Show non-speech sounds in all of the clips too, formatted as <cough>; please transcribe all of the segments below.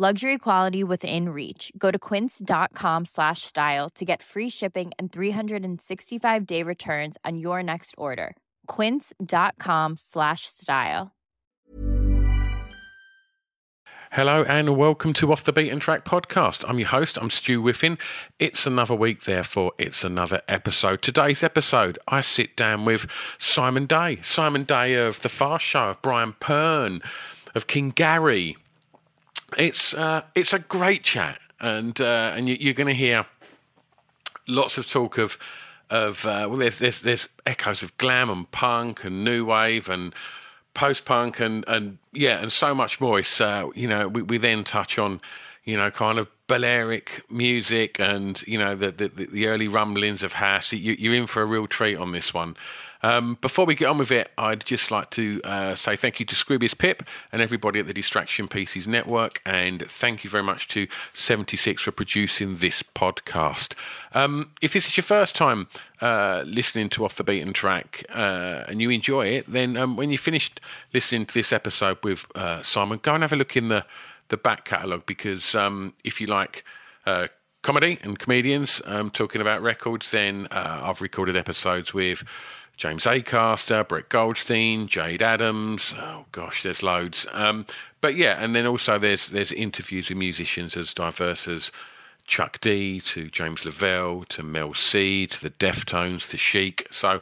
Luxury quality within reach. Go to quince.com slash style to get free shipping and 365 day returns on your next order. Quince.com slash style. Hello and welcome to Off the Beaten Track podcast. I'm your host, I'm Stu Whiffin. It's another week, therefore, it's another episode. Today's episode, I sit down with Simon Day. Simon Day of The Fast Show, of Brian Pern, of King Gary. It's uh, it's a great chat, and uh, and you, are going to hear lots of talk of of uh, well, there's there's there's echoes of glam and punk and new wave and post punk and and yeah and so much more. So you know we, we then touch on you know kind of Balearic music and you know the the, the early rumblings of house. You, you're in for a real treat on this one. Um, before we get on with it, I'd just like to uh, say thank you to Scroobius Pip and everybody at the Distraction Pieces Network, and thank you very much to 76 for producing this podcast. Um, if this is your first time uh, listening to Off the Beaten Track uh, and you enjoy it, then um, when you finished listening to this episode with uh, Simon, go and have a look in the, the back catalogue because um, if you like, uh, comedy and comedians um, talking about records, then uh, I've recorded episodes with James Acaster, Brett Goldstein, Jayde Adams. Oh gosh, there's loads. Um, but yeah, and then also there's there's interviews with musicians as diverse as Chuck D to James Lavelle to Mel C to the Deftones to Chic. So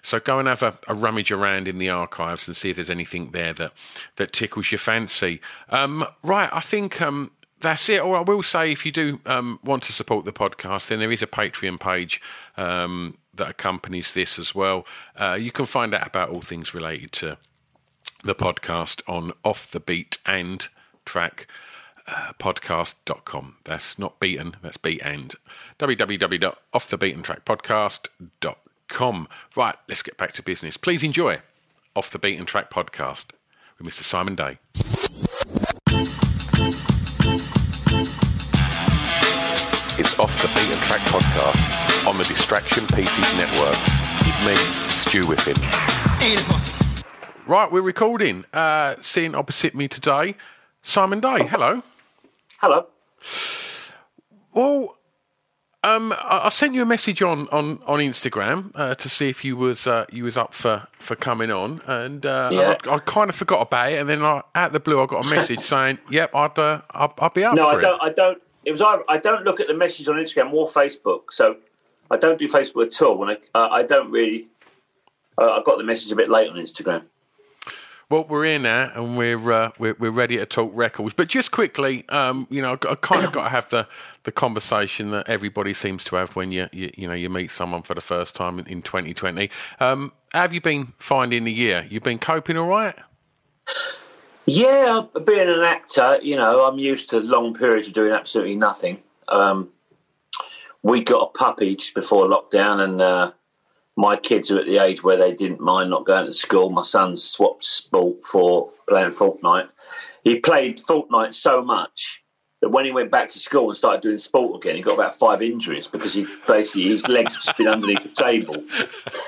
so go and have a, a, rummage around in the archives and see if there's anything there that that tickles your fancy. Um, right, I think um, that's it. Or I will say, if you do um, want to support the podcast, then there is a Patreon page um, that accompanies this as well. Uh, you can find out about all things related to the podcast on Off the Beat and Track. Uh, podcast.com. That's not beaten, that's beat and. www.offthebeatentrackpodcast.com. Right, let's get back to business. Please enjoy Off the Beaten Track podcast with Mr. Simon Day. It's Off the Beaten Track podcast on the Distraction Pieces Network. With me, Stu Whiffin. Right, we're recording. Uh, sitting opposite me today, Simon Day. Hello. Hello. Well, um, I, I sent you a message on on on Instagram uh, to see if you was uh, you was up for, for coming on, and uh, Yeah. I, I kind of forgot about it, and then I, out the blue, I got a message <laughs> saying, "Yep, I'd uh, I'd, I'd be up No, for I it." don't. I don't. It was. either- I don't look at the message on Instagram or Facebook. So I don't do Facebook at all. When I, uh, I don't really. Uh, I got the message a bit late on Instagram. Well, we're here now, and we're uh, we're, we're ready to talk records. But just quickly, um, you know, I, I kind of got to have the, the conversation that everybody seems to have when you, you you know you meet someone for the first time in, in 2020. Um, have you been finding the year? You've been coping all right? Yeah, being an actor, you know, I'm used to long periods of doing absolutely nothing. Um, we got a puppy just before lockdown, and uh, my kids are at the age where they didn't mind not going to school. My son swapped sport for playing Fortnite. He played Fortnite so much that when he went back to school and started doing sport again, he got about five injuries because he basically his legs just been underneath the table.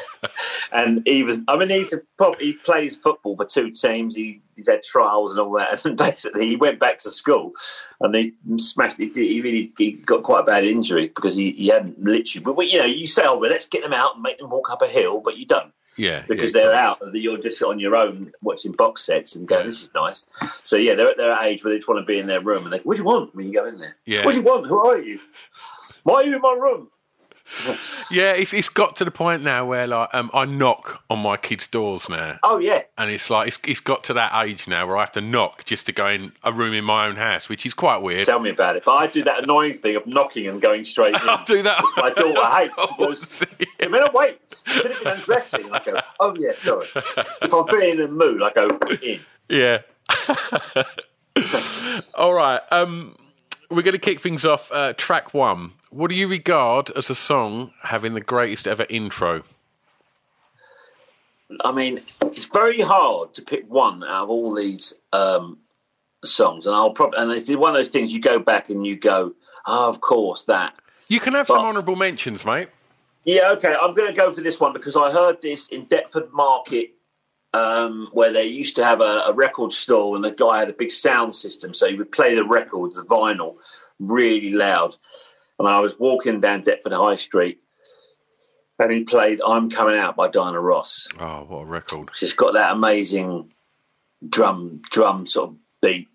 <laughs> and he was, I mean, he's a prop, he plays football for two teams. He, he's had trials and all that. <laughs> And basically, he went back to school and they smashed. He, he really he got quite a bad injury because he, he hadn't literally. But you know, you say, "Oh, well, let's get them out and make them walk up a hill," but you don't Yeah, because yeah. they're out you're just on your own watching box sets and going, "This is nice." So yeah, they're at their age where they just want to be in their room and they, "What do you want when you go in there? Yeah. What do you want? Who are you? Why are you in my room?" Yeah, it's, it's got to the point now where like um, I knock on my kids' doors now, Oh yeah, and it's like it's, it's got to that age now where I have to knock just to go in a room in my own house, which is quite weird. tell me about it. But I do that annoying thing of knocking and going straight <laughs> in. I do that. My daughter hates. She goes, Yeah. a minute, wait. Could have been undressing. I go, oh yeah, sorry. If I'm feeling in the mood, I go in. Yeah. <laughs> All right. Um, we're going to kick things off. Uh, track one. What do you regard as a song having the greatest ever intro? I mean, it's very hard to pick one out of all these um, songs, and I'll probably and it's one of those things you go back and you go, oh, of course that. You can have some honourable mentions, mate. Yeah, okay. I'm going to go for this one because I heard this in Deptford Market, um, where they used to have a, a record store, and the guy had a big sound system, so he would play the records, the vinyl, really loud. And I was walking down Deptford High Street, and he played "I'm Coming Out" by Diana Ross. Oh, what a record! She's got that amazing drum drum sort of beat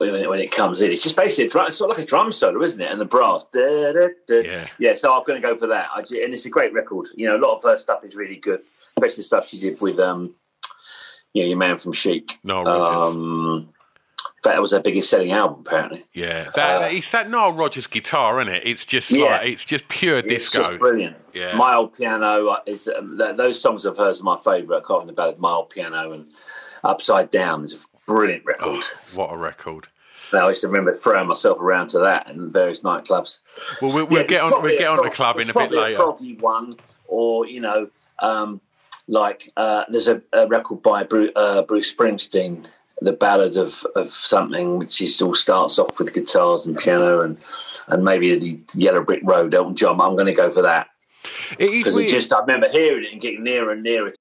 when it, when it comes in. It's just basically a drum, it's sort of like a drum solo, isn't it? And the brass. Da, da, da. Yeah. Yeah, so I'm going to go for that. I, and it's a great record. You know, a lot of her stuff is really good, especially the stuff she did with, um, you know, your man from Chic. Rodgers. Um, that was her biggest selling album, apparently. Yeah, that, it's that Nile Rodgers guitar, isn't it? It's just Yeah. like it's just pure It's disco. just brilliant. Yeah. My Old Piano uh, is um, those songs of hers are my favourite. I can't about it. My Old Piano and Upside Down is a brilliant record. Oh, what a record! Now, I used to remember throwing myself around to that in various nightclubs. Well, we'll, we'll Yeah, get on. We'll get on the club in a bit later. proggy one, or you know, um, like uh, there's a, a record by Bruce, uh, Bruce Springsteen, the ballad of, of something, which is all starts off with guitars and piano and and maybe the Yellow Brick Road, Elton John. I'm going to go for that It is because it weird. just I remember hearing it and getting nearer and nearer.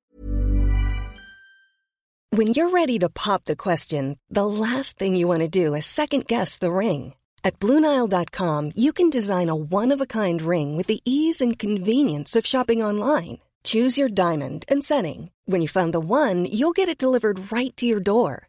When you're ready to pop the question, the last thing you want to do is second guess the ring. At Bluenile.com, you can design a one of a kind ring with the ease and convenience of shopping online. Choose your diamond and setting. When you find the one, you'll get it delivered right to your door.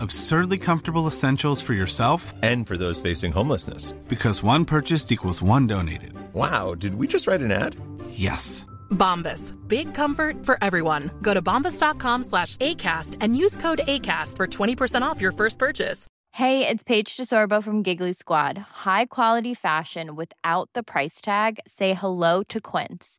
Absurdly comfortable essentials for yourself And for those facing homelessness. because one purchased equals one donated. Wow, did we just write an ad? Yes. Bombas. Big comfort for everyone. Go to bombas.com slash ACAST and use code ACAST for 20% off your first purchase. Hey, it's Paige DeSorbo from Giggly Squad. High quality fashion without the price tag. Say hello to Quince.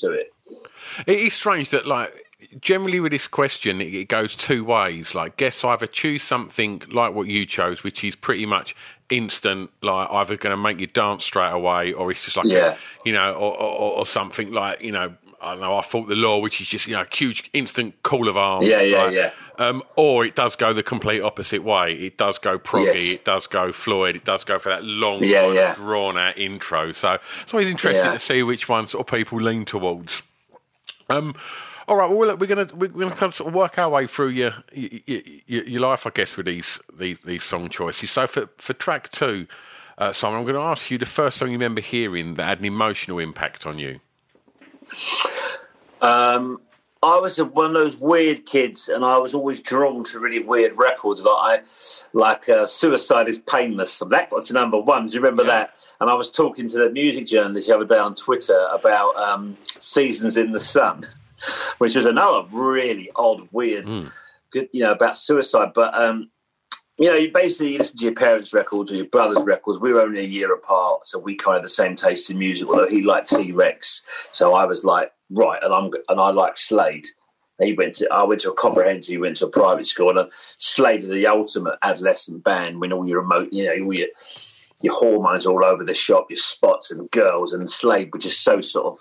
To it, It is strange that, like, generally with this question, it, goes two ways. Like, guess either choose something like what you chose, which is pretty much instant, like either going to make you dance straight away, or it's just like, Yeah. a, you know, or, or, or something like, you know, I don't know, I fought the law, which is just, you know, huge instant call of arms. Yeah, yeah, right? yeah. Um, or it does go the complete opposite way. It does go proggy. Yes. It does go Floyd. It does go for that long, Yeah, of yeah. drawn out intro. So it's always interesting Yeah. to see which one sort of people lean towards. Um, all right. Well, look, we're gonna we're gonna kind of sort of work our way through your your, your, your life, I guess, with these, these these song choices. So for for track two, uh, Simon, I'm going to ask you the first song you remember hearing that had an emotional impact on you. Um, I was one of those weird kids, and I was always drawn to really weird records. Like I, like uh, "Suicide Is Painless." That got to number one. Do you remember that? And I was talking to the music journalist the other day on Twitter about um, "Seasons in the Sun," <laughs> which was another really odd, weird, good, you know, about suicide. But um, you know, you basically listen to your parents' records or your brother's records. We were only a year apart, so we kind of the same taste in music. Although he liked T Rex, so I was like, right, and I'm and I like Slade. He went to I went to a comprehensive. He went to a private school, and uh, Slade are the ultimate adolescent band when all your emotion, you know, all your your hormones all over the shop, your spots and girls, and Slade were just so sort of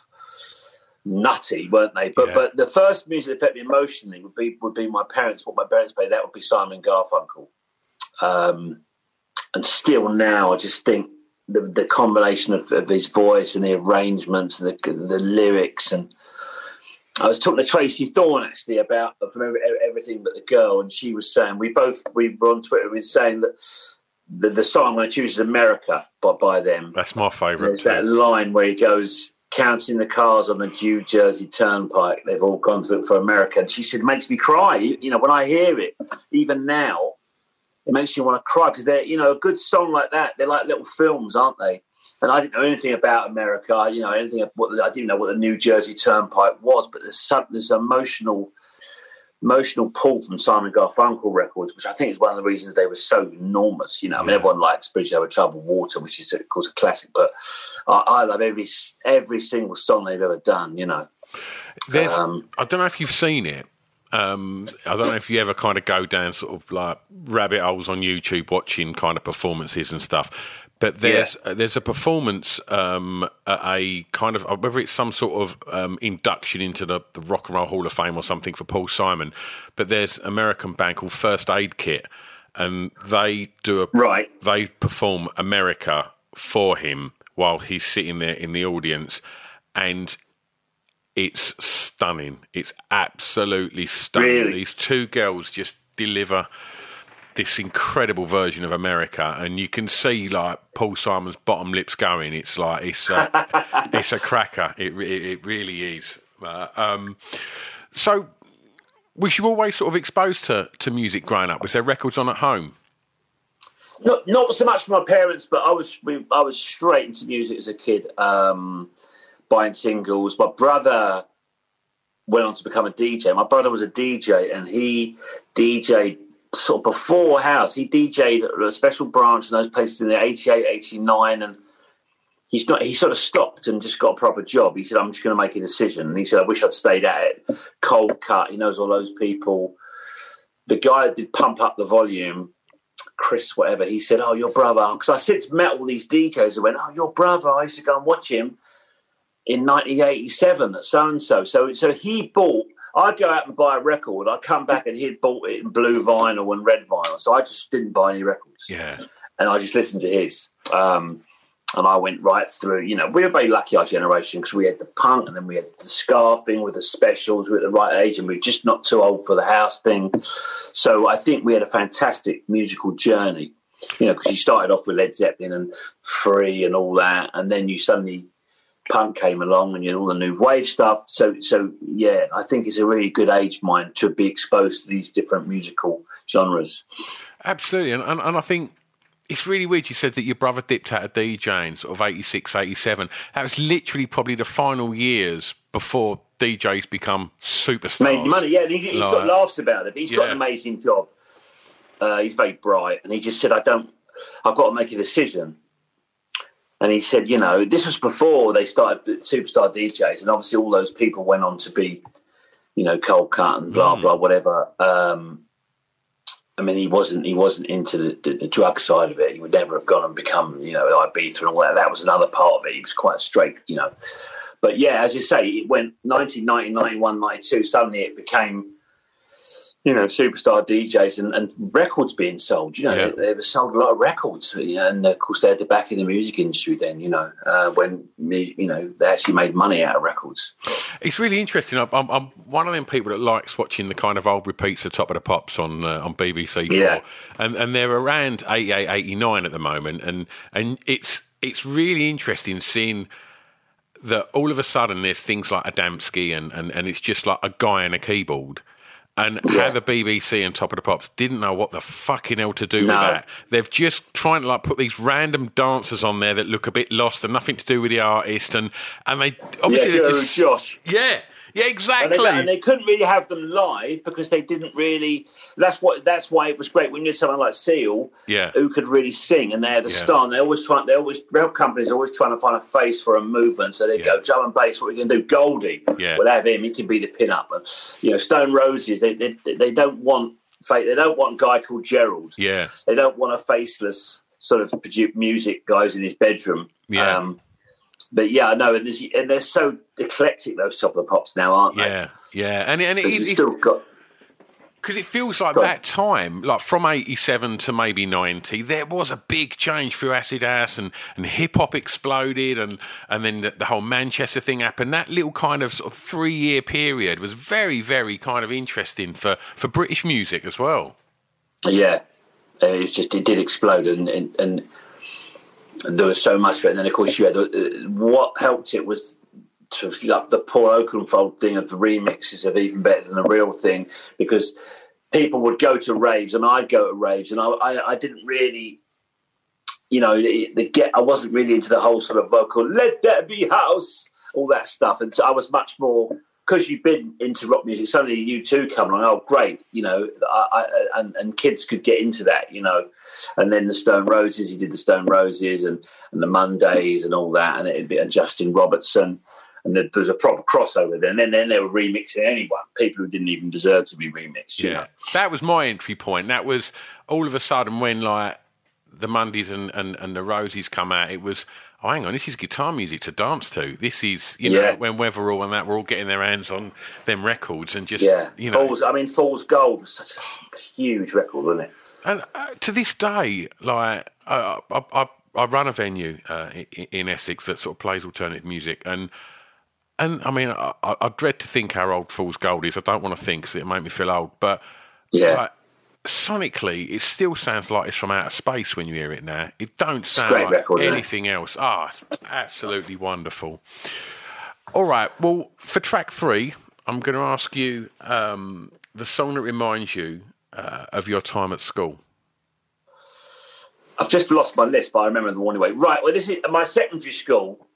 nutty, weren't they? But Yeah. but the first music that affected me emotionally would be would be my parents. What my parents played, that would be Simon Garfunkel. Um, and still now, I just think the the combination of, of his voice and the arrangements and the the lyrics and. I was talking to Tracey Thorn actually about from every, everything but the girl, and she was saying we both we were on Twitter. We were saying that the, the song I'm going to choose is America by by them. That's my favourite. There's that line where he goes counting the cars on the New Jersey Turnpike. They've all gone to look for America, and she said, "It makes me cry." You know, when I hear it, even now, it makes you want to cry because they're you know a good song like that. They're like little films, aren't they? And I didn't know anything about America. I- You know, anything what I didn't know what the New Jersey Turnpike was, but there's some there's emotional emotional pull from Simon Garfunkel records, which I think is one of the reasons they were so enormous. You know, I mean, Yeah. everyone likes Bridge Over Troubled Water, which is of course a classic, but I, I love every every single song they've ever done. You know, There's, Um, I don't know if you've seen it. Um, I don't know if you ever kind of go down sort of like rabbit holes on YouTube watching kind of performances and stuff. But there's uh, there's a performance um, a kind of whether it's some sort of um, induction into the, the Rock and Roll Hall of Fame or something for Paul Simon. But there's American band called First Aid Kit, and they do a right? they perform America for him while he's sitting there in the audience, and it's stunning. It's absolutely stunning. Really? These two girls just deliver this incredible version of America, and you can see like Paul Simon's bottom lips going. It's like it's a, <laughs> it's a cracker. It re- it really is. Uh, um, so. Was you always sort of exposed to, to music growing up? Was there records on at home? Not not so much from my parents, but I was I was straight into music as a kid, um, buying singles. My brother went on to become a DJ. My brother was a DJ, and he DJ'd sort of before house. He DJ'd at a special branch in those places in the 88, 89, and he's not. He sort of stopped and just got a proper job. He said, "I'm just going to make a decision." And he said, "I wish I'd stayed at it." Coldcut. He knows all those people. The guy that did pump up the volume. Chris, whatever, he said, Oh, your brother. Because I since met all these DJs and went, Oh, your brother. I used to go and watch him in 1987 at so and so. So so he bought, I'd go out and buy a record. I'd come back and he'd bought it in blue vinyl and red vinyl. So I just didn't buy any records. Yeah. And I just listened to his. Um, and I went right through, you know, we were very lucky, our generation, because we had the punk and then we had the ska thing with the specials. We were at the right age and we were just not too old for the house thing. So I think we had a fantastic musical journey, you know, because you started off with Led Zeppelin and Free and all that. And then you suddenly, punk came along and you had all the new wave stuff. So, so yeah, I think it's a really good age mine to be exposed to these different musical genres. Absolutely, and, and, and I think it's really weird. You said that your brother dipped out of DJing sort of 86, 87. That was literally probably the final years before DJs become superstars. Made money, yeah. He, he sort of laughs about it, but he's got an amazing job. Uh, he's very bright, and he just said, "I don't. I've got to make a decision." And he said, "You know, this was before they started superstar DJs, and obviously all those people went on to be, you know, Coldcut and blah Mm. blah whatever." Um, I mean, he wasn't he wasn't into the, the, the drug side of it. He would never have gone and become, you know, Ibiza and all that. That was another part of it. He was quite straight, you know. But yeah, as you say, it went 1990, 91, 92. Suddenly it became, you know, superstar DJs and, and records being sold. You know, Yeah. they, they sold a lot of records. You know, and of course, they had the back in the music industry then, you know, uh, when, you know, they actually made money out of records. It's really interesting. I'm, I'm, one of them people that likes watching the kind of old repeats of Top of the Pops on uh, on BBC Four, Yeah. and and they're around 88, 89 at the moment, and and it's it's really interesting seeing that all of a sudden there's things like Adamski and, and, and it's just like a guy and a keyboard. And how the BBC and Top of the Pops didn't know what the fucking hell to do with that. They've just trying to like put these random dancers on there that look a bit lost and nothing to do with the artist, and and they obviously yeah, they're just Josh. yeah, Yeah, And exactly. they, and they couldn't really have them live because they didn't really. That's what. That's why it was great when you had someone like Seal, Yeah. who could really sing, and they had a Yeah. star. And they always try. They always real companies are always trying to find a face for a movement. So they Yeah. go drum and bass. What are we can do? Goldie. Yeah. We'll have him. He can be the pin up. And you know, Stone Roses. They they, they don't want. They don't want a guy called Gerald. yeah, They don't want a faceless sort of music guys in his bedroom. Yeah. Um, but yeah, no, and, there's, and they're so eclectic those top of the pops now, aren't they? yeah, yeah. And and it, it, you've it, still got because it feels like that time, like from '87 to maybe '90, there was a big change through acid house, and, and hip hop exploded, and and then the, the whole Manchester thing happened. That little kind of sort of three year period was very, very kind of interesting for for British music as well. yeah. It just it did explode, and, and and there was so much of it. And then of course you had uh, what helped it was to like the Paul Oakenfold thing of the remixes of even better than the real thing because people would go to raves and I'd go to raves and I I, I didn't really. You know, the, the get. I wasn't really into the whole sort of vocal. Let that be house, all that stuff, and so I was much more because you've been into rock music. Suddenly, U2 come along. Oh, great! You know, I, I, and and kids could get into that. You know, and then the Stone Roses. He did the Stone Roses and and the Mondays and all that, and it'd be and Justin Robertson. And there was a proper crossover there. And then, then they were remixing anyone, people who didn't even deserve to be remixed. You Yeah, know? that was my entry point. That was all of a sudden when like the Mondays and, and, and the Rosies come out. It was oh, hang on, this is guitar music to dance to. This is you know Yeah. when Weatherall and that were all getting their hands on them records and just Yeah. you know. Fool's, I mean, Fool's Gold was such a huge record, wasn't it? And uh, to this day, like I, I, I, I run a venue uh, in, Essex that sort of plays alternative music, and and I mean, I, I dread to think how old Fool's Gold is. I don't want to think, because it make me feel old. But Yeah. like, sonically, it still sounds like it's from outer space when you hear it now. It don't sound like record, anything else. Ah, it's absolutely wonderful. All right, well, for track three, I'm going to ask you um, the song that reminds you uh, of your time at school. I've just lost my list, but I remember them all anyway. Right. Well, this is my secondary school.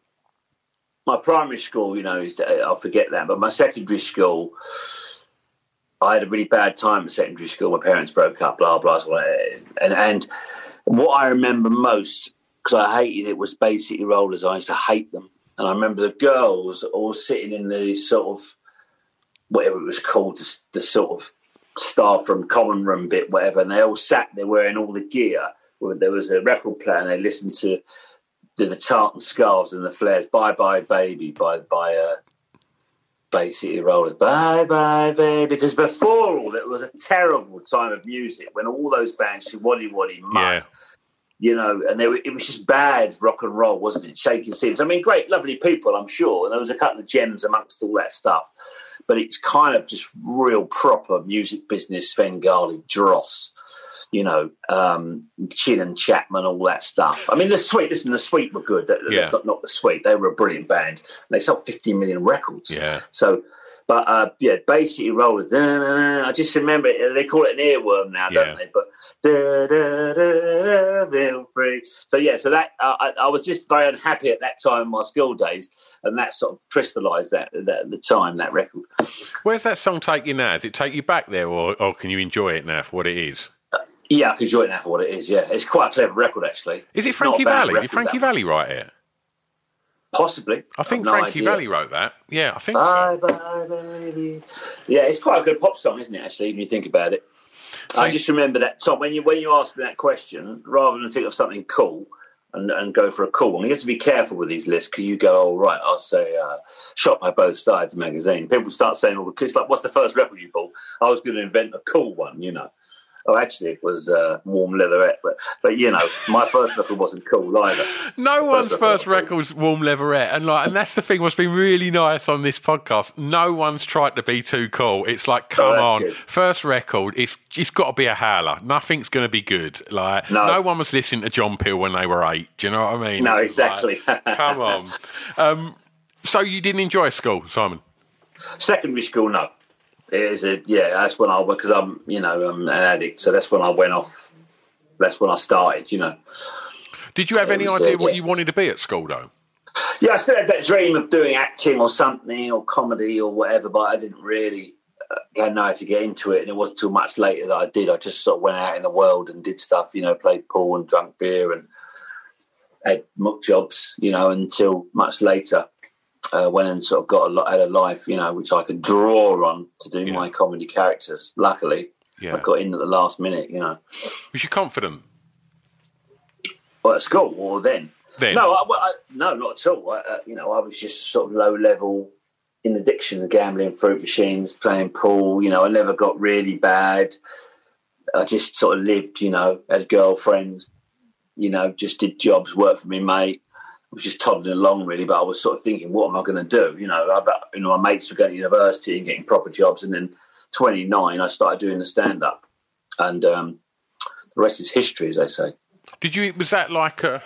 My primary school, you know, is I'll forget that, but my secondary school, I had a really bad time at secondary school. My parents broke up, blah blah. blah and and what I remember most because I hated it was basically Rollers. I used to hate them, and I remember the girls all sitting in the sort of whatever it was called, the, the sort of staff from common room bit, whatever, and they all sat there wearing all the gear. There was a record player, and they listened to the, the Tartan Scarves and the Flares. Bye bye baby by by uh, Bay City Rollers. Bye bye baby. Because before all, it was a terrible time of music when all those bands, were Waddy Waddy, Mud, Yeah. you know, and they were, it was just bad rock and roll, wasn't it? Shakin' Stevens. I mean, great, lovely people, I'm sure. And there was a couple of gems amongst all that stuff. But it's kind of just real proper music business, Svengali dross, you know, um, Chinn and Chapman, all that stuff. I mean, the Sweet, listen, the Sweet were good. Yeah. That's not, not the Sweet. They were a brilliant band. They sold 15 million records. Yeah. So, but uh, yeah, basically rollers. da, da, da. I just remember it, they call it an earworm now, Yeah. don't they? But da, da, da, da, feel free. So yeah, so that uh, I, I was just very unhappy at that time in my school days, and that sort of crystallised that, that at the time that record. Where's that song take you now? Does it take you back there, or, or can you enjoy it now for what it is? Yeah, I could it now for what it is. Yeah, it's quite a clever record actually. Is it Frankie Valli? Did Frankie that. Valli write it? Possibly. I think no Frankie idea. Valli wrote that. Yeah, I think Bye so. bye baby. Yeah, it's quite a good pop song, isn't it? Actually, when you think about it. So- I just remember that Tom when you when you asked me that question, rather than think of something cool and, and go for a cool one, you have to be careful with these lists because you go, oh right, I'll say uh, "Shot by Both Sides" magazine. People start saying all the it's like, what's the first record you bought? I was going to invent a cool one, you know. Oh, actually, it was uh, Warm Leatherette, but but you know, my first record wasn't cool either. <laughs> No one's record first was- record's warm leatherette, and like, and that's the thing. What's been really nice on this podcast, no one's tried to be too cool. It's like, come Oh, on, good. first record, it's it's got to be a howler. Nothing's going to be good. Like, no. No. one was listening to John Peel when they were eight. Do you know what I mean? No, was like, exactly. <laughs> come on. Um, so you didn't enjoy school, Simon? Secondary school, no. It is a yeah. That's when I because I'm you know I'm an addict, so that's when I went off. That's when I started, you know. Did you have any was, uh, idea what yeah. you wanted to be at school, though? Yeah, I still had that dream of doing acting or something or comedy or whatever, but I didn't really uh, know how to get into it. And it wasn't too much later that I did. I just sort of went out in the world and did stuff, you know, played pool and drank beer and had muck jobs, you know, until much later. Uh, went and sort of got a lot, had a life, you know, which I could draw on to do Yeah. my comedy characters. Luckily, Yeah. I got in at the last minute, you know. Was you confident? Well, at school or then? Then? No, I, I, no, not at all. I, uh, you know, I was just sort of low level in addiction, gambling, fruit machines, playing pool. You know, I never got really bad. I just sort of lived. You know, had girlfriends. You know, just did jobs, worked for me, mate. I was just toddling along really, but I was sort of thinking, what am I going to do? You know, about you know, my mates were going to university and getting proper jobs, and then 29, I started doing the stand up, and um, the rest is history, as they say. Did you? Was that like a?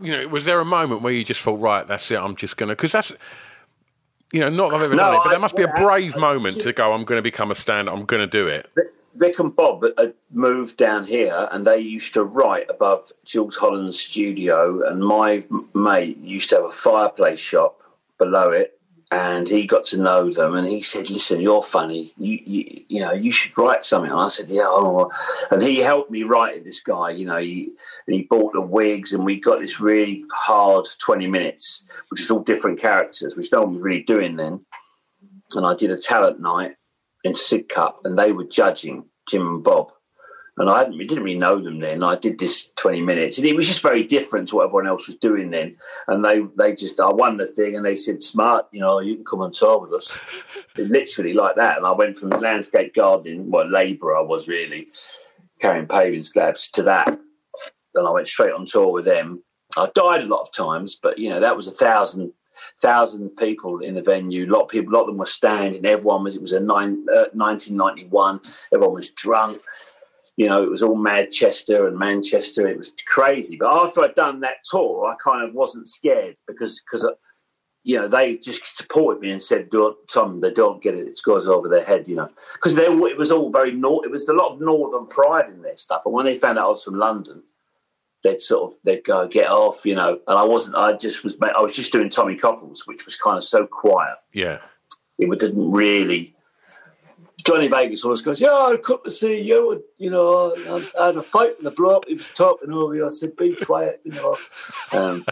You know, was there a moment where you just thought, right, that's it. I'm just gonna because that's. You know, not that I've ever No, done it, but I- there must be a brave happened- moment to go. I'm going to become a stand. Up, I'm going to do it. Vic and Bob had moved down here, and they used to write above Jools Holland's studio. And my mate used to have a fireplace shop below it, and he got to know them. And he said, "Listen, you're funny. You, you, you know, you should write something." And I said, "Yeah." Oh. And he helped me write it. This guy, you know, he and he bought the wigs, and we got this really hard twenty minutes, which is all different characters, which no one was really doing then. And I did a talent night in Sidcup, and they were judging Jim and Bob. And I hadn't, we didn't really know them then. I did this twenty minutes, and it was just very different to what everyone else was doing then. And they, they just, I won the thing, and they said, "Smart, you know, you can come on tour with us." <laughs> Literally like that. And I went from landscape gardening, well, labourer I was really, carrying paving slabs, to that. And I went straight on tour with them. I died a lot of times, but you know that was a thousand thousand people in the venue. A lot of people, a lot of them were standing. Everyone was. It was a nine, uh, 1991. Everyone was drunk. You know, it was all Manchester and Manchester. It was crazy. But after I'd done that tour, I kind of wasn't scared because because you know they just supported me and said, "Don't, Tom, they don't get it. It goes over their head." You know, because it was all very north. It was a lot of northern pride in their stuff. And when they found out I was from London, they'd sort of they'd go get off, you know. And I wasn't. I just was. I was just doing Tommy Cockles, which was kind of so quiet. Yeah. It didn't really. Johnny Vegas always goes, "Yeah, I come to see you, and you know, I, I had a fight with the bloke. He was talking over you. I said, be quiet, you know." Um,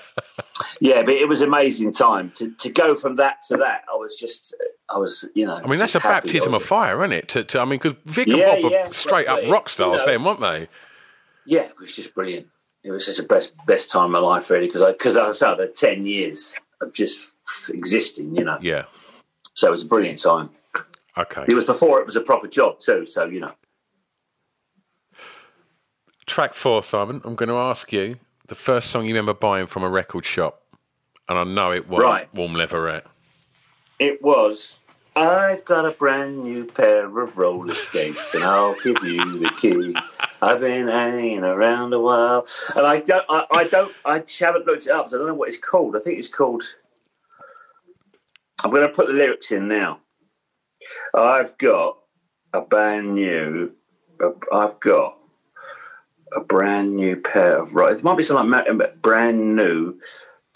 yeah, but it was amazing time to to go from that to that. I was just, I was, you know. I mean, that's a baptism of fire, isn't it? To, to I mean, because Vic Yeah, and Bob yeah, are straight up rock stars you know- then, weren't they? yeah, it was just brilliant. It was such a best best time of my life, really, because I because I said I had ten years of just existing, you know. Yeah. So it was a brilliant time. Okay. It was before it was a proper job too. So you know, Track four, Simon. I'm going to ask you the first song you remember buying from a record shop, and I know it was Right. Warm Leatherette. it was. I've got a brand new pair of roller skates, and I'll give you the key. I've been hanging around a while, and I don't. I, I don't. I haven't looked it up. So I don't know what it's called. I think it's called. I'm going to put the lyrics in now. I've got a brand new. I've got a brand new pair of. ro- It might be something like brand new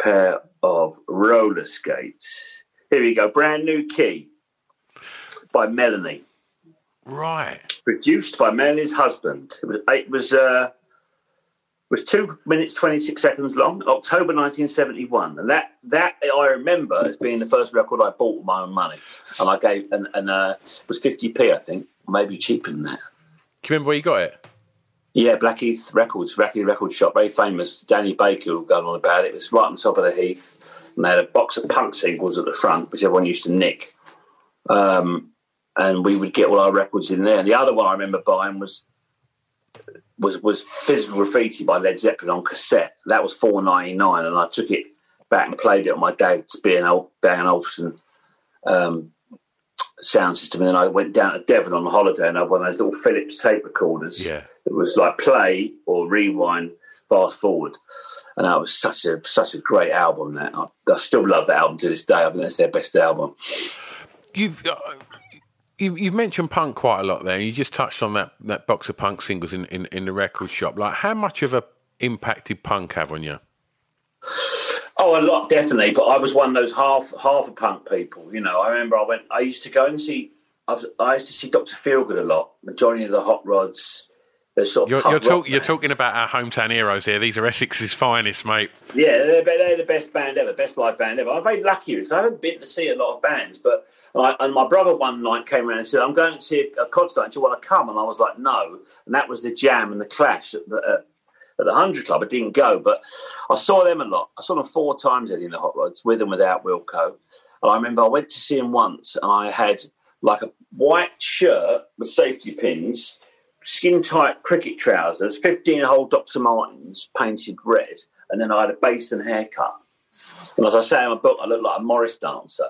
pair of roller skates. Here we go. Brand new key by Melanie, Right. produced by Melanie's husband. It was. It was. Uh, was two minutes twenty six seconds long. October nineteen seventy one, and that that I remember as being the first record I bought with my own money, and I gave and and uh, it was fifty p I think, maybe cheaper than that. Can you remember where you got it? Yeah, Blackheath Records, Blackheath Record Shop, very famous. Danny Baker going on about it. It was right on top of the heath. And they had a box of punk singles at the front, which everyone used to nick. Um, and we would get all our records in there. And the other one I remember buying was was was Physical Graffiti by Led Zeppelin on cassette. That was four ninety nine, and I took it back and played it on my dad's B and Ol- Bang Olufsen um, sound system. And then I went down to Devon on holiday, and I had one of those little Philips tape recorders. Yeah. It was like play or rewind, fast forward, and that was such a such a great album. That I, I still love that album to this day. I think that's their best album. You've uh, you've mentioned punk quite a lot there. You just touched on that, that box of punk singles in, in, in the record shop. Like, how much of a impact did punk have on you? Oh, a lot definitely. But I was one of those half half a punk people. You know, I remember I went. I used to go and see. I, was, I used to see Doctor Feelgood a lot. Majority of the Hot Rods. Sort of You're, you're, talk, you're talking about our hometown heroes here. These are Essex's finest, mate. Yeah, they're, they're the best band ever, best live band ever. I'm very lucky because I haven't been to see a lot of bands, but I, and my brother one night came around and said, "I'm going to see a, a concert. Do you want to come?" And I was like, "No." And that was the Jam and the Clash at the, at, at the Hundred Club. I didn't go, but I saw them a lot. I saw them four times and the Hot Rods, with and without Wilko. And I remember I went to see him once, and I had like a white shirt with safety pins, skin tight cricket trousers, 15 hole Dr. Martens painted red, and then I had a basin haircut. And as I say in my book, I looked like a Morris dancer.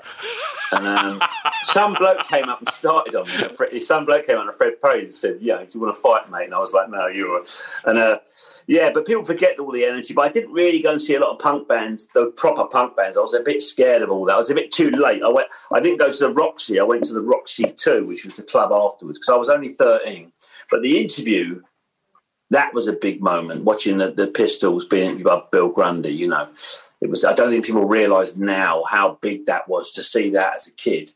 And um, <laughs> some bloke came up and started on me. Some bloke came up and Fred Perry and said, "Yeah, do you want to fight, mate?" And I was like, "No, you're." And uh, yeah, but people forget all the energy. But I didn't really go and see a lot of punk bands, the proper punk bands. I was a bit scared of all that. I was a bit too late. I went. I didn't go to the Roxy. I went to the Roxy Two, which was the club afterwards, because I was only thirteen. But the interview, that was a big moment. Watching the, the Pistols being interviewed by Bill Grundy, you know, it was. I don't think people realise now how big that was to see that as a kid.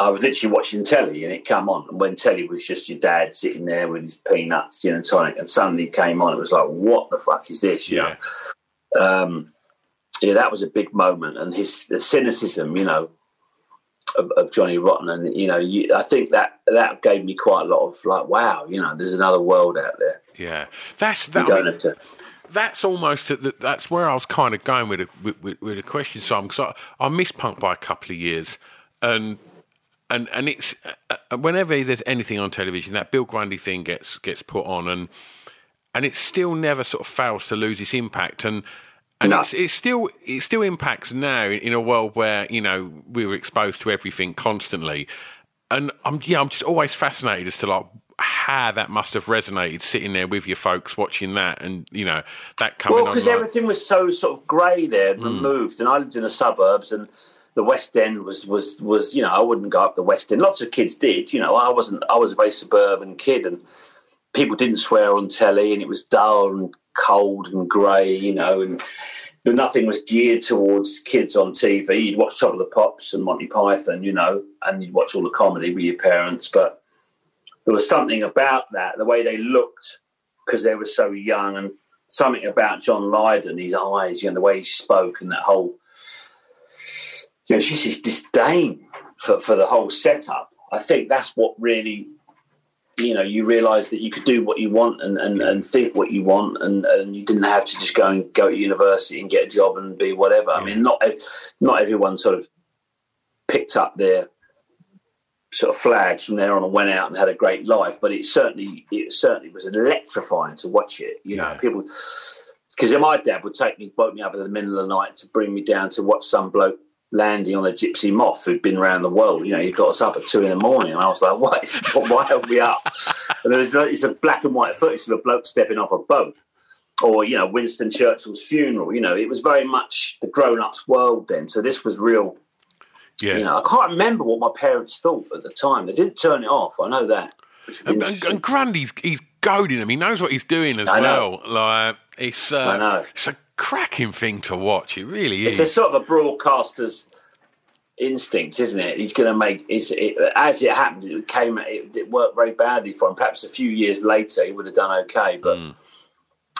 I was literally watching telly and it come on, and when telly was just your dad sitting there with his peanuts, gin and tonic, and suddenly it came on, it was like, what the fuck is this? You Yeah. know? Um, yeah, that was a big moment, and his the cynicism, you know, of, of Johnny Rotten, and you know, you, I think that that gave me quite a lot of like, wow, you know, there's another world out there. Yeah, that's that. I mean, to. that's almost at that's where I was kind of going with a, with, with, with a question, Simon, because I, I missed punk by a couple of years, and and and it's uh, uh, whenever there's anything on television, that Bill Grundy thing gets gets put on, and and it still never sort of fails to lose its impact, and and No. it's, it's still it still impacts now in, a world where you know we were exposed to everything constantly, and I'm yeah I'm just always fascinated as to like how that must have resonated sitting there with your folks watching that and you know that coming Well, because like- everything was so sort of grey there and hmm. removed, and I lived in the suburbs, and the West End was was was you know I wouldn't go up the West End. Lots of kids did, you know. I wasn't. I was a very suburban kid, and people didn't swear on telly, and it was dull and cold and grey, you know, and nothing was geared towards kids on TV. You'd watch Top of the Pops and Monty Python, you know, and you'd watch all the comedy with your parents, but there was something about that, the way they looked, because they were so young, and something about John Lydon, his eyes, you know, the way he spoke, and that whole, you know, just his disdain for, for the whole setup. I think that's what really, you know, you realise that you could do what you want and, and, and think what you want, and, and you didn't have to just go and go to university and get a job and be whatever. I mean, not not everyone sort of picked up their sort of flags from there on and went out and had a great life. But it certainly it certainly was electrifying to watch it. You know, people because my dad would take me, woke me up in the middle of the night to bring me down to watch some bloke landing on a gypsy moth who'd been around the world. You know, he got us up at two in the morning, and I was like, "What? Is, <laughs> why are we up?" <laughs> And there's it's a black and white footage of a bloke stepping off a boat. Or you know Winston Churchill's funeral. You know it was very much the grown-ups world then. So this was real yeah you know, I can't remember what my parents thought at the time. They didn't turn it off. I know that. And, and, and Grundy's he's goading him. He knows what he's doing as well. Like it's uh, I know. it's a cracking thing to watch. It really is. it's a sort of a broadcaster's instinct, isn't it? He's going to make it, as it happened. It came. It, it worked very badly for him. Perhaps a few years later, he would have done okay. But Mm.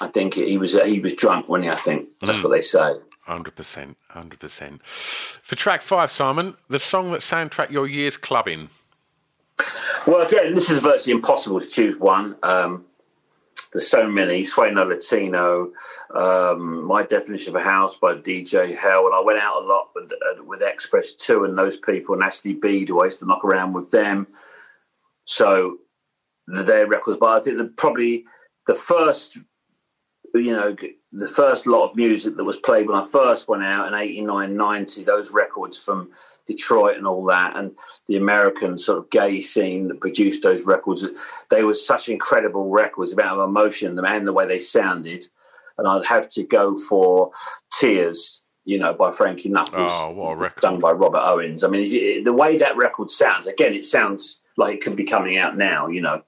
I think he was he was drunk when he. I think that's Mm. what they say. Hundred percent, hundred percent. For track five, Simon, the song that soundtrack your year's clubbing. Well, again, this is virtually impossible to choose one. Um, there's so many. Sueño Latino, um, My Definition of a House by DJ Hell. And I went out a lot with, uh, with X-Press 2 and those people, and Ashley Beedle, who I used to knock around with them. So the, their records. But I think that probably the first, you know, the first lot of music that was played when I first went out in 89, 90, those records from Detroit and all that, and the American sort of gay scene that produced those records, they were such incredible records about emotion in them and the way they sounded. And I'd have to go for Tears, you know, by Frankie Knuckles, Oh, what a record! done by Robert Owens. I mean, the way that record sounds, again, it sounds like it could be coming out now, you know.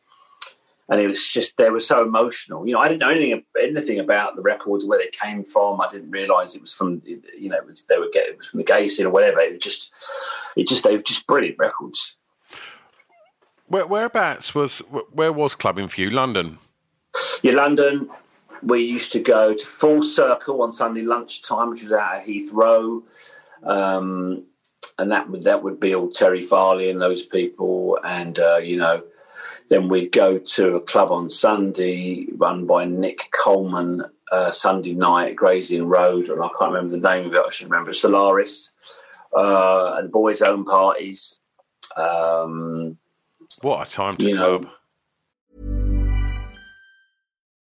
And it was just they were so emotional. You know, I didn't know anything anything about the records, where they came from. I didn't realise it was from you know was, they were getting it was from the gay scene or whatever. It was just it just they were just brilliant records. Where, whereabouts was where was clubbing for you? London. Yeah, London. We used to go to Full Circle on Sunday lunchtime, which was out at Heathrow, um, and that would that would be all Terry Farley and those people, and uh, you know then we'd go to a club on Sunday run by Nick Coleman, uh, Sunday night, Gray's Inn Road, and I can't remember the name of it. I should remember Solaris, uh, and boys' own parties. Um, what a time to club! Know,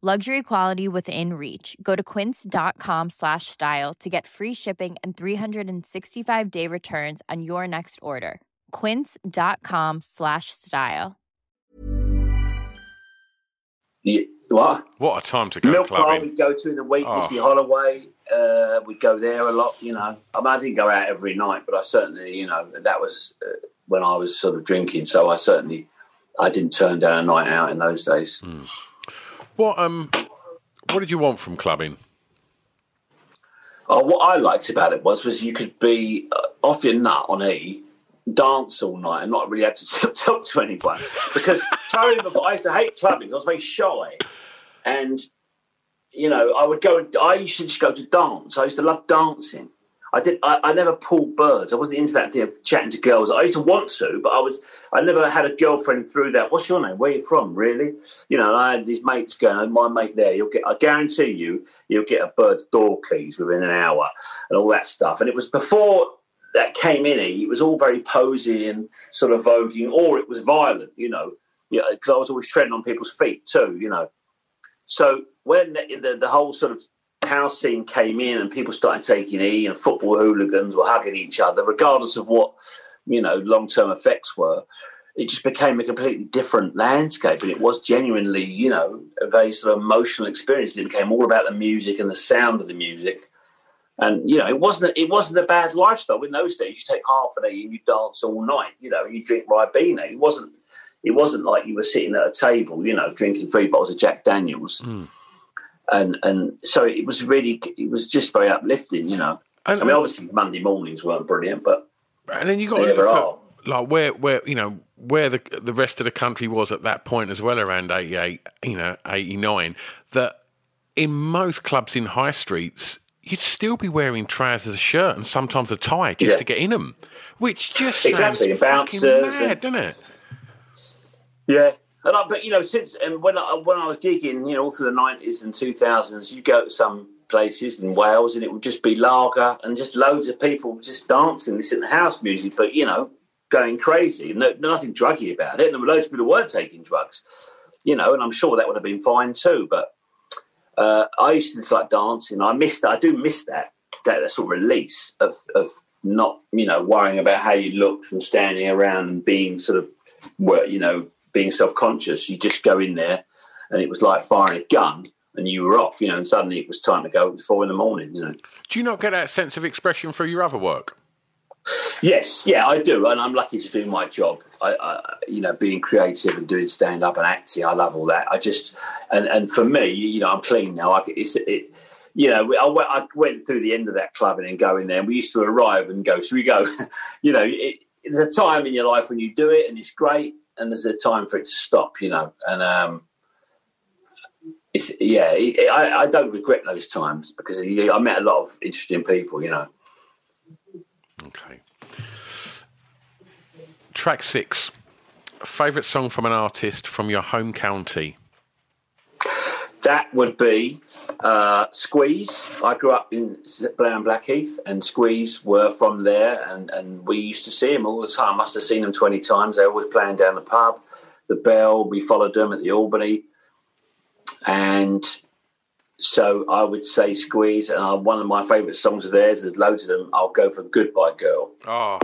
luxury quality within reach go to quince.com slash style to get free shipping and 365 day returns on your next order quince.com slash style yeah, what what a time to go milk clubbing. bar we go to in the week oh. Nicky Holloway uh, we go there a lot, you know. I, mean, I didn't go out every night, but I certainly, you know, that was uh, when I was sort of drinking. So I certainly, I didn't turn down a night out in those days. Mm. What um, what did you want from clubbing? Oh, what I liked about it was was you could be uh, off your nut on E, dance all night, and not really have to <laughs> talk to anyone. Because I used to hate clubbing. I was very shy, and you know, I would go. I used to just go to dance. I used to love dancing. I did. I, I, never pulled birds. I wasn't into that thing of chatting to girls. I used to want to, but I was. I never had a girlfriend through that. What's your name? Where you from? Really? You know, I had these mates going. My mate there. You'll get. I guarantee you, you'll get a bird's door keys within an hour, and all that stuff. And it was before that came in. It was all very posy and sort of voguing, or it was violent. You know, yeah, because I was always treading on people's feet too. You know, so when the, the, the, whole sort of house scene came in and people started taking E and football hooligans were hugging each other, regardless of what you know long term effects were, it just became a completely different landscape. And it was genuinely, you know, a very sort of emotional experience. It became all about the music and the sound of the music. And you know, it wasn't it wasn't a bad lifestyle in those days. You take half an E and you dance all night. You know, you drink Ribena. It wasn't it wasn't like you were sitting at a table, you know, drinking three bottles of Jack Daniels. Mm. And and so it was really, it was just very uplifting, you know. And, I mean, obviously Monday mornings weren't brilliant, but and then you got to look at, like where where you know where the the rest of the country was at that point as well, around eighty eight, you know, eighty nine. That in most clubs in high streets, you'd still be wearing trousers, a shirt, and sometimes a tie just yeah. to get in them, which just exactly sounds fucking mad, and, doesn't it? Yeah, and I, but you know, since and when I when I was gigging, you know, all through the nineties and two thousands, you go to some places in Wales, and it would just be lager and just loads of people just dancing, listening to house music, but you know, going crazy, no, nothing druggy about it. And there were loads of people who weren't taking drugs, you know, and I'm sure that would have been fine too. But uh, I used to like dancing. I missed that. I do miss that that sort of release of of not you know worrying about how you look from standing around and being sort of you know being self conscious. You just go in there, and it was like firing a gun. and you were off, you know, and suddenly it was time to go. It was four in the morning, you know. Do you not get that sense of expression through your other work? Yes, yeah, I do, and I'm lucky to do my job. I, I you know, being creative and doing stand up and acting, I love all that. I just, and and for me, you know, I'm clean now. I, it's it, you know, I went, I went through the end of that club and then go in there. And we used to arrive and go, "Should we go?" <laughs> you know, it, there's a time in your life when you do it and it's great, and there's a time for it to stop. You know, and um, it's yeah, it, I, I don't regret those times because I met a lot of interesting people. You know. Okay. Track six. Favourite song from an artist from your home county? That would be uh, Squeeze. I grew up in Blair and Blackheath, and Squeeze were from there, and, and we used to see them all the time. I must have seen them 20 times. They were always playing down the pub, the Bell. We followed them at the Albany. And so I would say Squeeze, and I, one of my favourite songs of theirs, there's loads of them, I'll Go for Goodbye Girl. Oh,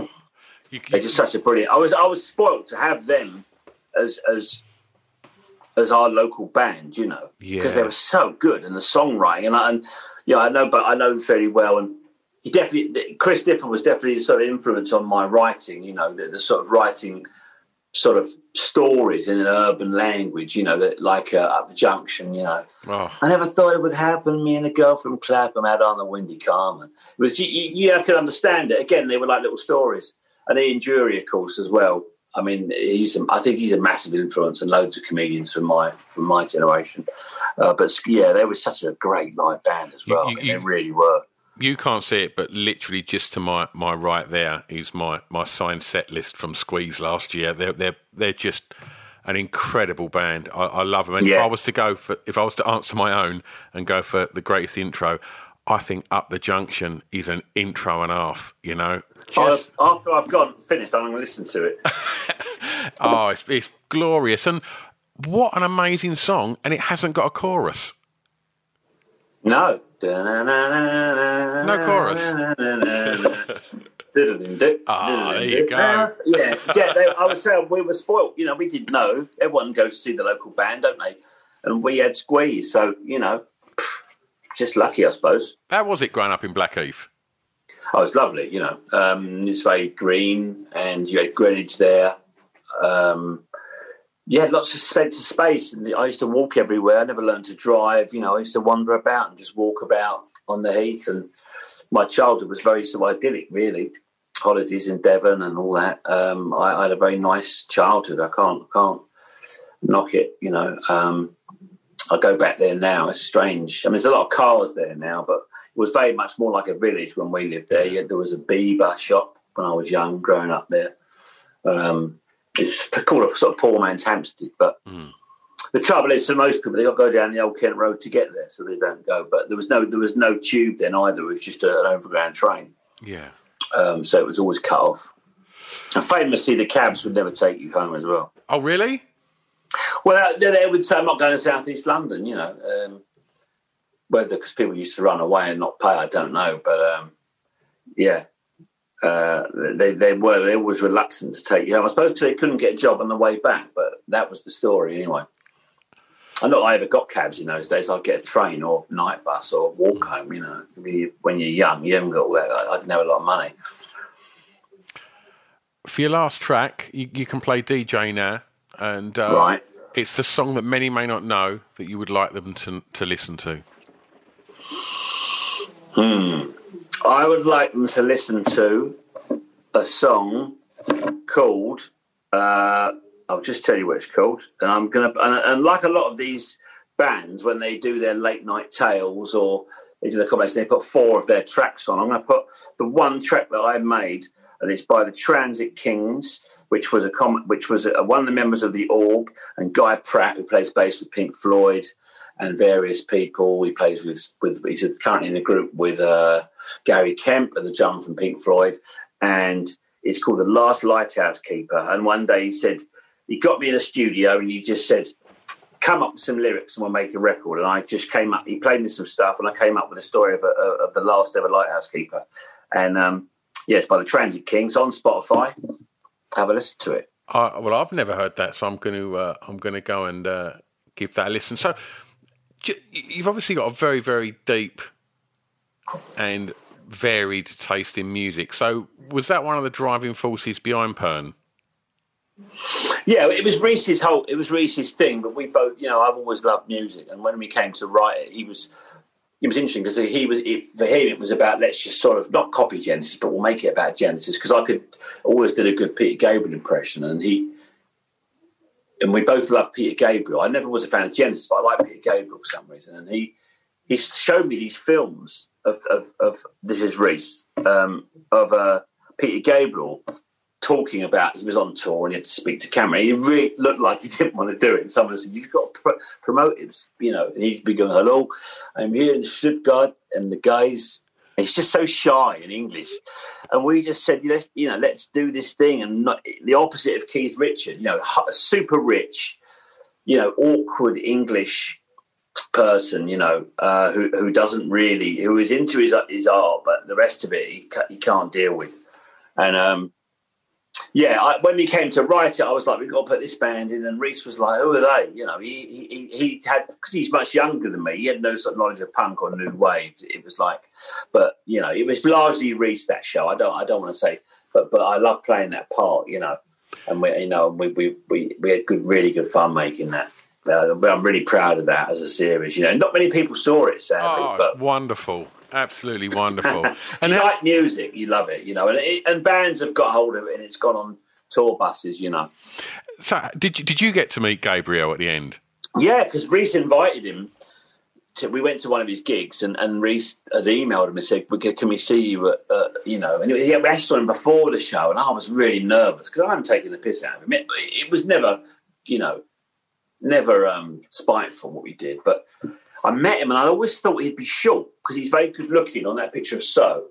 you, you, They're just such a brilliant. I was I was spoilt to have them as as as our local band, you know, because Yeah. they were so good and the songwriting and I, and yeah, I know, but I know them fairly well and. He definitely, Chris Difford was definitely sort of influence on my writing. You know, the, the sort of writing, sort of stories in an urban language. You know, that like uh, up the junction. You know, oh, I never thought it would happen. Me and the girl from Clapham out on the windy common. It was you, you, you could understand it. Again, they were like little stories. And Ian Dury, of course, as well. I mean, he's a, I think he's a massive influence and loads of comedians from my from my generation. Uh, but yeah, they were such a great live band as well. You- I mean, you- they really were. you can't see it, but literally just to my, my right there is my, my signed set list from Squeeze last year. They're they're they're just an incredible band. I, I love them. And if I was to go for if I was to answer my own and go for the greatest intro, I think Up the Junction is an intro and a half. You know, just after I've gone finished, I'm going to listen to it. <laughs> oh, it's, it's glorious. And what an amazing song! And it hasn't got a chorus. No. No chorus. <laughs> Ah, there you go. Yeah, yeah. They, I was saying we were spoilt. You know, we didn't know. Everyone goes to see the local band, don't they? And we had Squeeze, so you know, just lucky, I suppose. How was it growing up in Blackheath? Oh, it's lovely. You know, um, it's very green, and you had Greenwich there. Um, yeah, lots of Spencer space, and I used to walk everywhere. I never learned to drive. You know, I used to wander about and just walk about on the heath. And my childhood was very so idyllic, really. Holidays in Devon and all that. Um, I, I had a very nice childhood. I can't can't knock it. You know, um, I go back there now. It's strange. I mean, there's a lot of cars there now, but was very much more like a village when we lived there. Yeah, there was a Bieber shop when I was young, growing up there. Um, it's called a sort of poor man's Hampstead, but the trouble is, for most people, they got to go down the old Kent Road to get there, so they don't go. But there was no there was no tube then either. It was just a, an overground train, Yeah. um, so it was always cut off. And famously, the cabs would never take you home as well. Oh, really? Well, they, they would say, "I'm not going to South East London," you know. Um, whether because people used to run away and not pay, I don't know. But um, yeah, uh, they they were they was reluctant to take you home. I suppose they couldn't get a job on the way back, but that was the story anyway. And not I ever got cabs in those days. I'd get a train or night bus or walk home. You know, when you- when you're young, you haven't got all that. I, I didn't have a lot of money. For your last track, you, you can play DJ now, and uh, Right. it's the song that many may not know that you would like them to to listen to. Hmm. I would like them to listen to a song called. Uh, I'll just tell you what it's called, and I'm gonna. And, and like a lot of these bands, when they do their late night tales or they do their comments, they put four of their tracks on. I'm to put the one track that I made, and it's by the Transit Kings, which was a com- which was a, one of the members of the Orb, and Guy Pratt, who plays bass with Pink Floyd, and various people. He plays with with he's currently in a group with uh, Gary Kemp and the drummer from Pink Floyd, and it's called The Last Lighthouse Keeper. And one day he said he got me in a studio and he just said. Come up with some lyrics and we'll make a record. And I just came up. He played me some stuff, and I came up with a story of, a, of the last ever lighthouse keeper. And um, yes, by the Transit Kings on Spotify. Have a listen to it. I, well, I've never heard that, so I'm going to uh, I'm going to go and uh, give that a listen. So, you've obviously got a very, very deep and varied taste in music. So, was that one of the driving forces behind Pern? Yeah, it was Rhys's whole. It was Rhys's thing. But we both, you know, I've always loved music, and when we came to write it, he was. It was interesting because he was it, for him. It was about let's just sort of not copy Genesis, but we'll make it about Genesis because I could always did a good Peter Gabriel impression, and he and we both love Peter Gabriel. I never was a fan of Genesis, but I like Peter Gabriel for some reason. And he he showed me these films of of, of this is Rhys um, of uh, Peter Gabriel talking about he was on tour and he had to speak to camera. He really looked like he <laughs> didn't want to do it. And someone said, "You've got to pr- promote it," you know. And he'd be going, "Hello, I'm here in Stuttgart," and the guys. He's just so shy in English, and we just said, "Let's, you know, let's do this thing." And not, the opposite of Keith Richard, you know, super rich, you know, awkward English person, you know, uh, who who doesn't really, who is into his his art, but the rest of it he, he can't deal with. And um, yeah, I, when we came to write it, I was like, we've got to put this band in. And Rhys was like, who are they? You know, he he, he had, because he's much younger than me, he had no sort of knowledge of punk or new wave. It was like, but, you know, it was largely Rhys that show. I don't I don't want to say, but but I love playing that part, you know. And we, you know, we, we, we, we had good, really good fun making that. Uh, I'm really proud of that as a series. You know, not many people saw it, sadly. Oh, but wonderful absolutely <laughs> wonderful. and you like music, you love it, you know, and it, and bands have got hold of it, and it's gone on tour buses, you know. So, did you, did you get to meet Gabriel at the end? Yeah, because Rhys invited him. To, we went to one of his gigs, and, and Rhys had emailed him and said, "Can we see you?" At, uh, you know, and he actually saw him before the show, and I was really nervous because I'm taking the piss out of him. It, it was never, you know, never um, spiteful what we did, but I met him and I always thought he'd be short because he's very good looking on that picture of So.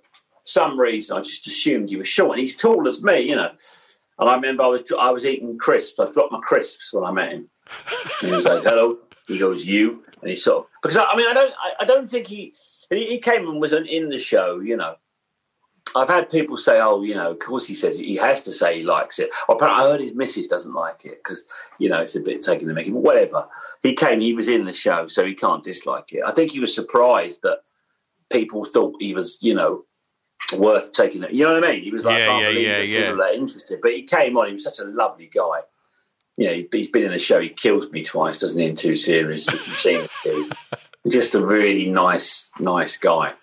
Some reason I just assumed he was short, and he's tall as me, you know. And I remember I was I was eating crisps. I dropped my crisps when I met him, and he was like, "Hello." He goes, "You," and he sort of because I, I mean I don't I, I, don't think he he came and was in the show, you know. I've had people say, "Oh, you know," of course he says he has to say he likes it. Or I heard his missus doesn't like it because you know it's a bit taking the. But whatever he came, he was in the show, so he can't dislike it. I think he was surprised that people thought he was, you know, worth taking it. You know what I mean? He was like, yeah, I can't yeah, believe yeah, that yeah. people are interested. But he came on, he was such a lovely guy. You know, he's been in the show, he kills me twice, doesn't he, in two series, if you've seen it. <laughs> Just a really nice, nice guy.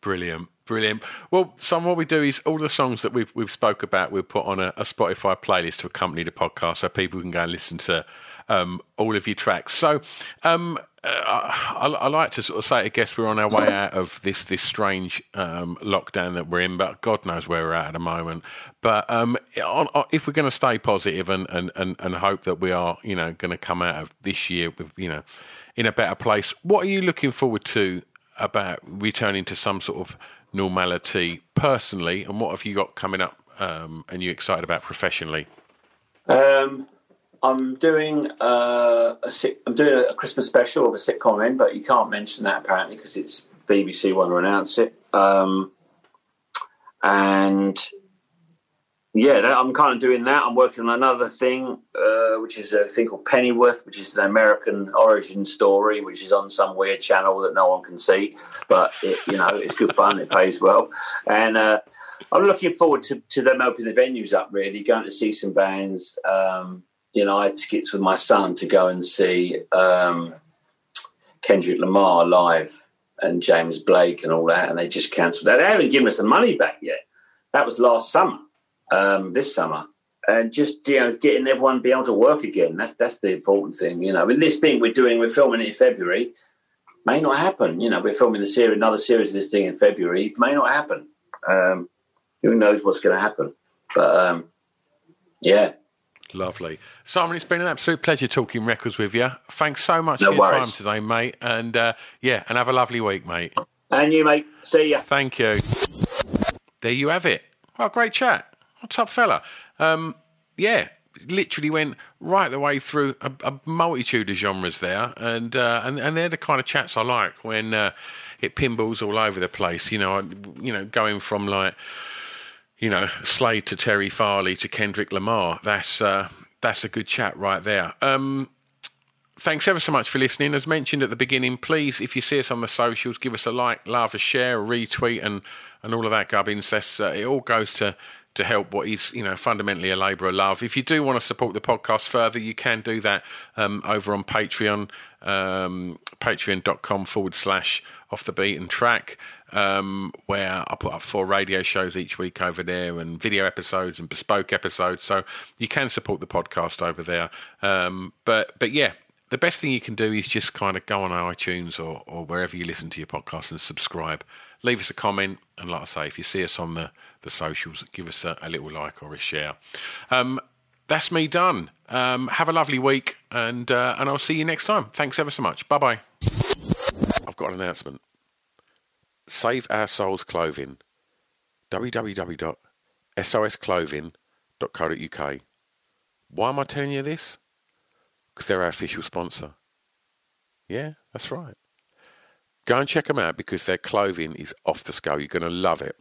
Brilliant. Brilliant. Well, some what we do is all the songs that we've we've spoke about, we'll put on a, a Spotify playlist to accompany the podcast, so people can go and listen to um, all of your tracks. So um, uh, I, I, like to sort of say, I guess we're on our way out of this this strange um, lockdown that we're in, but God knows where we're at at the moment. But um, on, on, if we're going to stay positive and, and, and, and hope that we are, you know, going to come out of this year with, you know, in a better place, what are you looking forward to about returning to some sort of normality personally, and what have you got coming up um, and you excited about professionally? Um, I'm doing uh, a I'm doing a Christmas special of a sitcom in, but you can't mention that apparently because it's BBC want to announce it. Um, and yeah, I'm kind of doing that. I'm working on another thing, uh, which is a thing called Pennyworth, which is an American origin story, which is on some weird channel that no one can see, but it, you know it's good fun. It pays well, and uh, I'm looking forward to, to them opening the venues up. Really, going to see some bands. Um, you know, I had tickets with my son to go and see um, Kendrick Lamar live and James Blake and all that, and they just cancelled that. They haven't given us the money back yet. That was last summer, um, this summer, and just you know, getting everyone to be able to work again. That's that's the important thing, you know. And this thing we're doing, we're filming it in February, may not happen. You know, we're filming the series, another series of this thing in February, it may not happen. Um, who knows what's going to happen? But um, yeah, Lovely. Simon, it's been an absolute pleasure talking records with you. Thanks so much no for your worries. time today, mate. And uh, yeah, and have a lovely week, mate. And you, mate. See ya. Thank you. There you have it. Oh, great chat. Oh, top fella. Um, yeah, literally went right the way through a, a multitude of genres there, and uh, and and they're the kind of chats I like when uh, it pinballs all over the place. You know, I, you know, going from like you know, Slade to Terry Farley to Kendrick Lamar. That's uh, that's a good chat right there. Um, thanks ever so much for listening. As mentioned at the beginning, please, if you see us on the socials, give us a like, love, a share, a retweet, and and all of that gubbins. That's, uh, it all goes to to help what is you know fundamentally a labour of love. If you do want to support the podcast further, you can do that um, over on Patreon, um, patreon.com forward slash off the beaten track, um, where I put up four radio shows each week over there and video episodes and bespoke episodes. So you can support the podcast over there. Um, but but yeah, the best thing you can do is just kind of go on iTunes or, or wherever you listen to your podcast and subscribe. Leave us a comment. And like I say, if you see us on the, the socials, give us a, a little like or a share. Um, that's me done. Um, have a lovely week, and uh, and I'll see you next time. Thanks ever so much. Bye bye. I've got an announcement. Save Our Souls Clothing. www.sosclothing.co.uk. Why am I telling you this? Because they're our official sponsor. Yeah, that's right. Go and check them out because their clothing is off the scale. You're going to love it.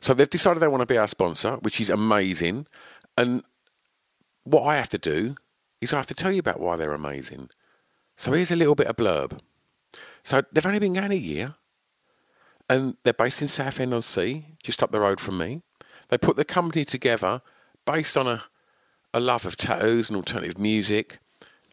So they've decided they want to be our sponsor, which is amazing. And what I have to do is I have to tell you about why they're amazing. So here's a little bit of blurb. So they've only been going a year, and they're based in Southend on Sea, just up the road from me. They put the company together based on a, a love of tattoos and alternative music,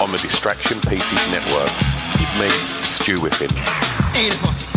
on the Distraction Pieces Network with me, Stu Whiffin.